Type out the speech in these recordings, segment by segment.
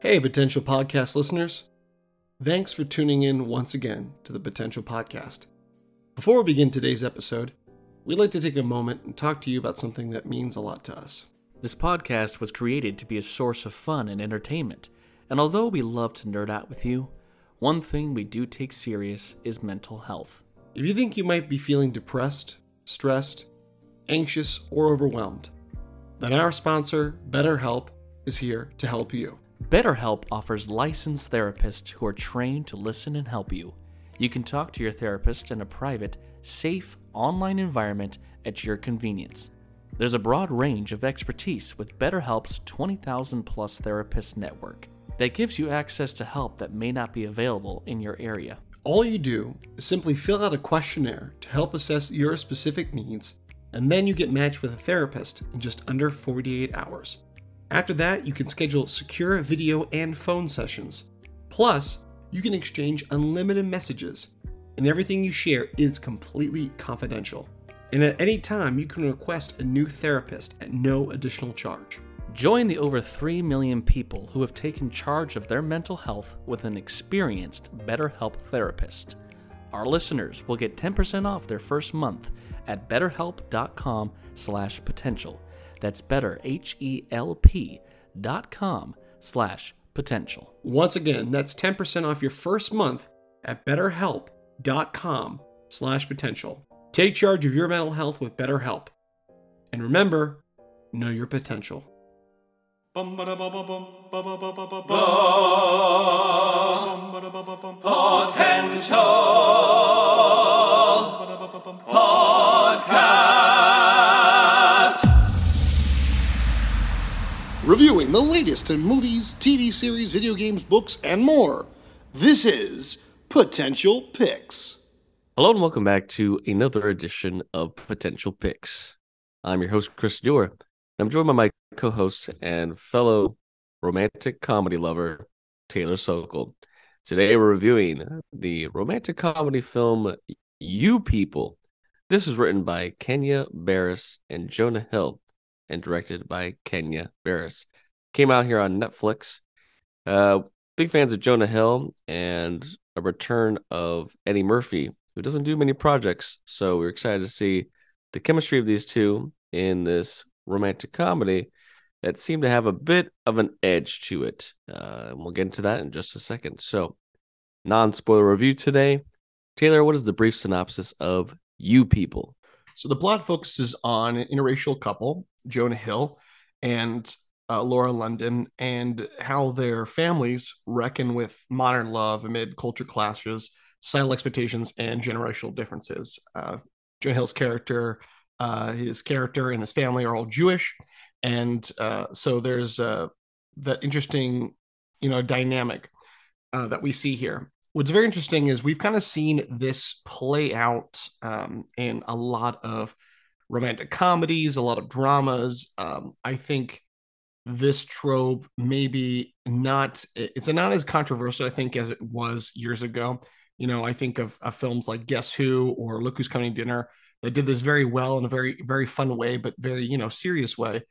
Hey, potential podcast listeners. Thanks for tuning in once again to the Potential Podcast. Before we begin today's episode, we'd like to take a moment and talk to you about something that means a lot to us. This podcast was created to be a source of fun and entertainment, and although we love to nerd out with you, one thing we do take serious is mental health. If you think you might be feeling depressed, stressed, anxious, or overwhelmed, then our sponsor, BetterHelp, is here to help you. BetterHelp offers licensed therapists who are trained to listen and help you. You can talk to your therapist in a private, safe, online environment at your convenience. There's a broad range of expertise with BetterHelp's 20,000 plus therapist network that gives you access to help that may not be available in your area. All you do is simply fill out a questionnaire to help assess your specific needs, and then you get matched with a therapist in just under 48 hours. After that, you can schedule secure video and phone sessions. Plus, you can exchange unlimited messages, and everything you share is completely confidential. And at any time, you can request a new therapist at no additional charge. Join the over 3 million people who have taken charge of their mental health with an experienced BetterHelp therapist. Our listeners will get 10% off their first month at betterhelp.com/potential. That's better H E L P dot com slash potential. Once again, that's 10% off your first month at betterhelp.com slash potential. Take charge of your mental health with BetterHelp. And remember, know your potential. Reviewing the latest in movies, TV series, video games, books, and more. This is Potential Picks. Hello and welcome back to another edition of Potential Picks. I'm your host, Chris Dewar. I'm joined by my co-host and fellow romantic comedy lover, Taylor Sokol. Today we're reviewing the romantic comedy film You People. This was written by Kenya Barris and Jonah Hill and directed by Kenya Barris. Came out here on Netflix. Uh, big fans of Jonah Hill and a return of Eddie Murphy, who doesn't do many projects. So we're excited to see the chemistry of these two in this romantic comedy that seemed to have a bit of an edge to it. Uh, and we'll get into that in just a second. So, non spoiler review today. Taylor, what is the brief synopsis of You People? So the plot focuses on an interracial couple, Jonah Hill and uh, Lauren London, and how their families reckon with modern love amid culture clashes, societal expectations, and generational differences. Uh, Jonah Hill's character, uh, his character, and his family are all Jewish, and uh, so there's uh, that interesting, you know, dynamic uh, that we see here what's very interesting is we've kind of seen this play out um, in a lot of romantic comedies, a lot of dramas. Um, I think this trope maybe not it's not as controversial I think as it was years ago. You know, I think of, of films like Guess Who or Look Who's Coming to Dinner that did this very well in a very very fun way, but very you know serious way.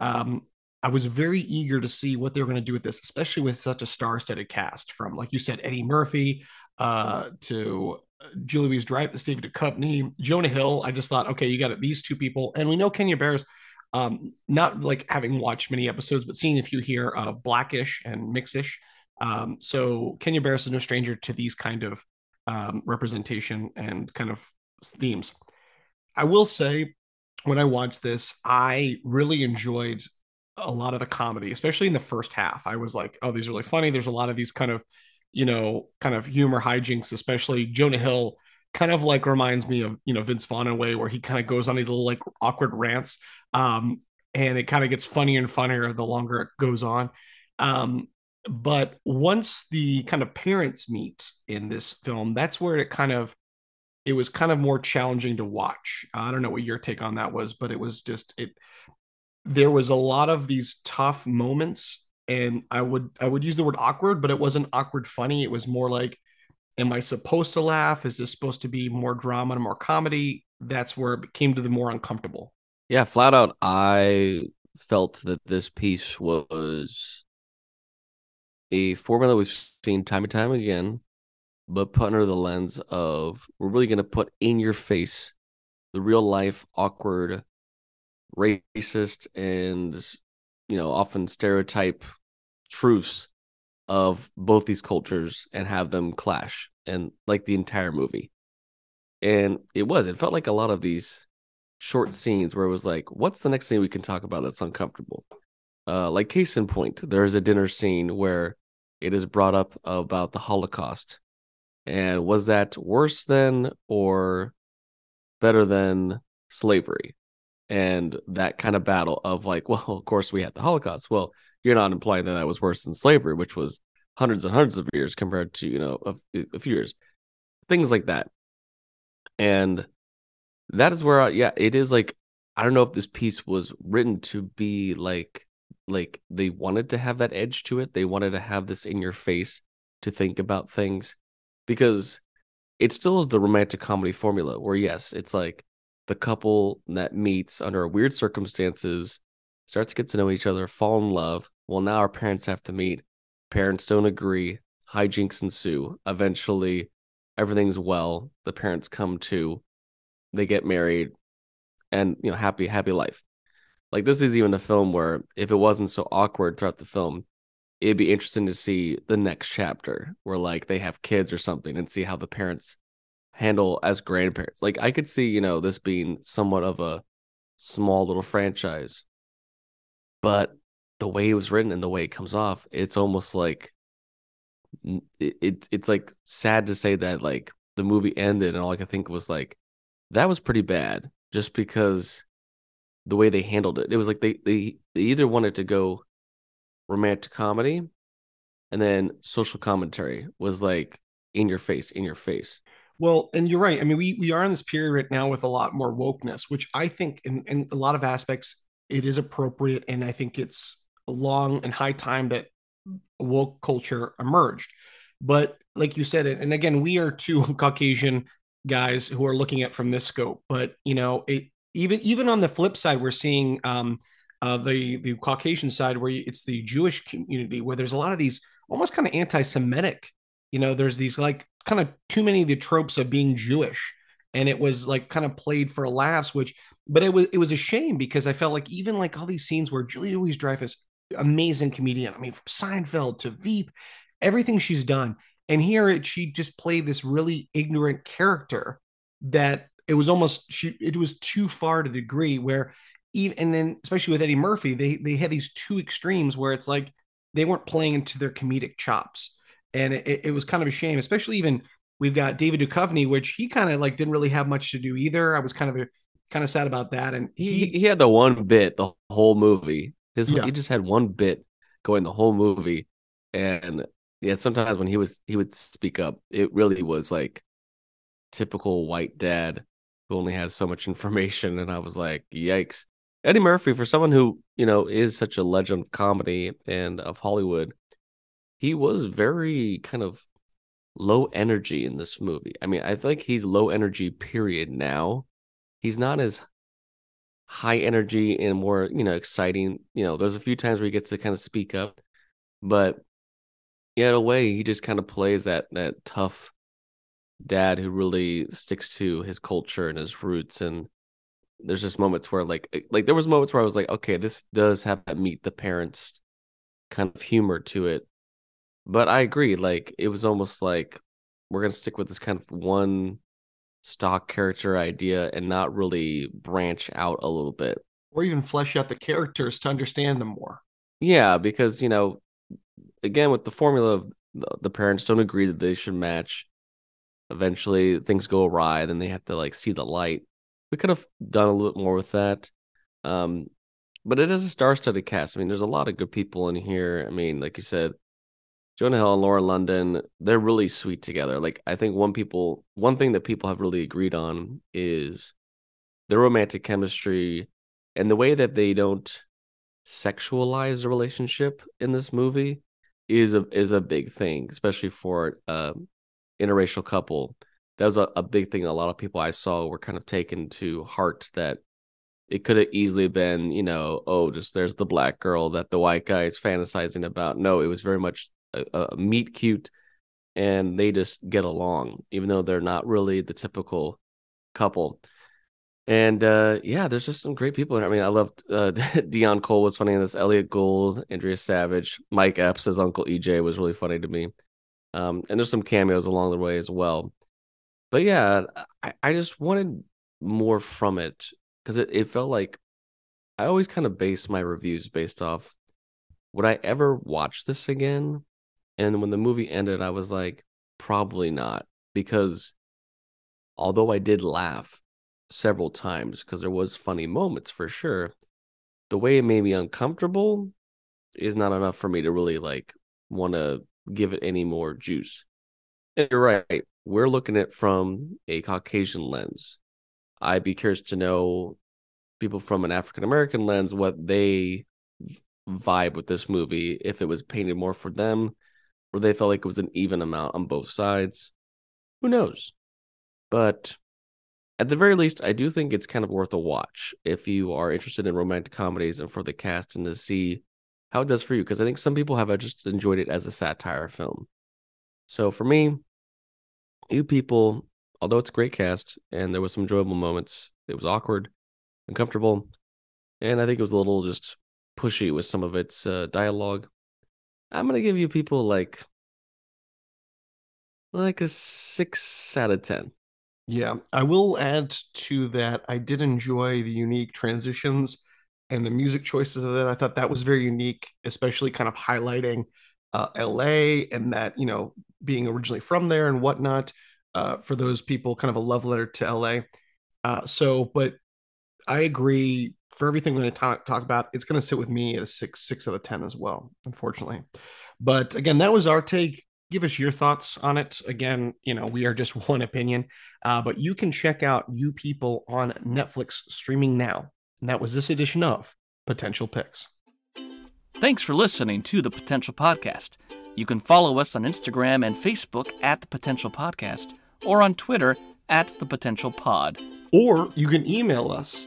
Um, I was very eager to see what they were going to do with this, especially with such a star-studded cast from, like you said, Eddie Murphy uh, to Julie Dreyfus, David Duchovny, Jonah Hill. I just thought, okay, you got it. these two people, and we know Kenya Barris. Um, not like having watched many episodes, but seeing a few here of Blackish and Mixed-ish. Um, so Kenya Barris is no stranger to these kind of um, representation and kind of themes. I will say, when I watched this, I really enjoyed a lot of the comedy, especially in the first half. I was like, oh, these are really funny. There's a lot of these kind of, you know, kind of humor hijinks, especially Jonah Hill kind of like reminds me of, you know, Vince Vaughn in a way where he kind of goes on these little like awkward rants. Um, and it kind of gets funnier and funnier the longer it goes on. Um, but once the kind of parents meet in this film, that's where it kind of it was kind of more challenging to watch. I don't know what your take on that was, but it was just it there was a lot of these tough moments and i would i would use the word awkward but it wasn't awkward funny. It was more like am i supposed to laugh? Is this supposed to be more drama and more comedy? That's where it came to the more uncomfortable. Yeah flat out i felt that this piece was a formula we've seen time and time again, but put under the lens of we're really going to put in your face the real life awkward, racist, and you know often stereotype truths of both these cultures and have them clash and like the entire movie. And it was, it felt like a lot of these short scenes where it was like, what's the next thing we can talk about that's uncomfortable? Uh, like case in point, there's a dinner scene where it is brought up about the Holocaust. And was that worse than or better than slavery? And that kind of battle of like, well, of course we had the Holocaust. Well, you're not implying that that was worse than slavery, which was hundreds and hundreds of years compared to you know a, a few years, things like that. And that is where, I, yeah, it is like I don't know if this piece was written to be like like they wanted to have that edge to it. They wanted to have this in your face to think about things because it still is the romantic comedy formula where yes, it's like the couple that meets under weird circumstances starts to get to know each other, fall in love. Well, now our parents have to meet. Parents don't agree. Hijinks ensue. Eventually, everything's well. The parents come to. They get married, and you know, happy, happy life. Like this is even a film where if it wasn't so awkward throughout the film, it'd be interesting to see the next chapter where like they have kids or something and see how the parents handle as grandparents. Like I could see, you know, this being somewhat of a small little franchise but the way it was written and the way it comes off, it's almost like it, it it's like sad to say that like the movie ended and all I could think was like that was pretty bad just because the way they handled it. It was like they they they either wanted to go romantic comedy and then social commentary was like in your face, in your face. Well, and you're right. I mean, we we are in this period right now with a lot more wokeness, which I think in, in a lot of aspects it is appropriate, and I think it's long and high time that woke culture emerged. But like you said, and again, we are two Caucasian guys who are looking at from this scope. But you know, it even even on the flip side, we're seeing um, uh, the the Caucasian side where it's the Jewish community where there's a lot of these almost kind of anti-Semitic. You know, there's these like kind of too many of the tropes of being Jewish, and it was like kind of played for laughs, which but it was it was a shame because I felt like even like all these scenes where Julia Louis Dreyfus, amazing comedian. I mean, from Seinfeld to Veep, everything she's done, and here it, she just played this really ignorant character that it was almost she it was too far to the degree where even and then especially with Eddie Murphy, they they had these two extremes where it's like they weren't playing into their comedic chops, and it, it was kind of a shame, especially even. We've got David Duchovny, which he kind of like didn't really have much to do either. I was kind of uh, kind of sad about that. And he he had the one bit the whole movie. His yeah. he just had one bit going the whole movie, and yeah, sometimes when he was he would speak up, it really was like typical white dad who only has so much information. And I was like, yikes. Eddie Murphy, for someone who you know is such a legend of comedy and of Hollywood, he was very kind of low energy in this movie. I mean, I think he's low energy period now he's not as high energy and more, you know, exciting. You know, there's a few times where he gets to kind of speak up, but yeah, in a way, he just kind of plays that that tough dad who really sticks to his culture and his roots. And there's just moments where, like, eh, like there was moments where I was like, okay, this does have that meet the parents kind of humor to it. But I agree, like it was almost like we're gonna stick with this kind of one stock character idea and not really branch out a little bit. Or even flesh out the characters to understand them more. Yeah because you know again with the formula of the parents don't agree that they should match eventually things go awry then they have to like see the light. We could have done a little bit more with that um but it is a star-studded cast. I mean there's a lot of good people in here. I mean like you said Jonah Hill and Lauren London, they're really sweet together. Like I think one people one thing that people have really agreed on is their romantic chemistry and the way that they don't sexualize the relationship in this movie is a is a big thing, especially for uh interracial couple. That was a, a big thing a lot of people I saw were kind of taken to heart that it could have easily been, you know, oh, just there's the black girl that the white guy is fantasizing about. No, it was very much a, a meet cute, and they just get along, even though they're not really the typical couple. And uh, yeah, there's just some great people. I mean, I loved uh, Deon Cole was funny in this. Elliott Gould, Andrea Savage, Mike Epps as Uncle EJ was really funny to me. Um, and there's some cameos along the way as well. But yeah, I, I just wanted more from it because it, it felt like I always kind of base my reviews based off would I ever watch this again? And when the movie ended, I was like, probably not. Because although I did laugh several times because there was funny moments for sure, the way it made me uncomfortable is not enough for me to really like want to give it any more juice. And you're right. We're looking at from a Caucasian lens. I'd be curious to know people from an African American lens what they vibe with this movie if it was painted more for them or they felt like it was an even amount on both sides. Who knows? But at the very least, I do think it's kind of worth a watch if you are interested in romantic comedies and for the cast and to see how it does for you. Because I think some people have just enjoyed it as a satire film. So for me, you people, although it's a great cast and there was some enjoyable moments, it was awkward, uncomfortable, and I think it was a little just pushy with some of its uh, dialogue. I'm gonna give you people like like a six out of ten. Yeah, I will add to that. I did enjoy the unique transitions and the music choices of it. I thought that was very unique, especially kind of highlighting uh, LA and that, you know, being originally from there and whatnot. Uh, for those people, kind of a love letter to LA. Uh, so, but I agree for everything we're going to talk, talk about, it's going to sit with me at a six, six out of 10 as well, unfortunately. But again, that was our take. Give us your thoughts on it. Again, you know, we are just one opinion, uh, but you can check out You People on Netflix streaming now. And that was this edition of Potential Picks. Thanks for listening to the Potential Podcast. You can follow us on Instagram and Facebook at the Potential Podcast or on Twitter at the Potential Pod. Or you can email us.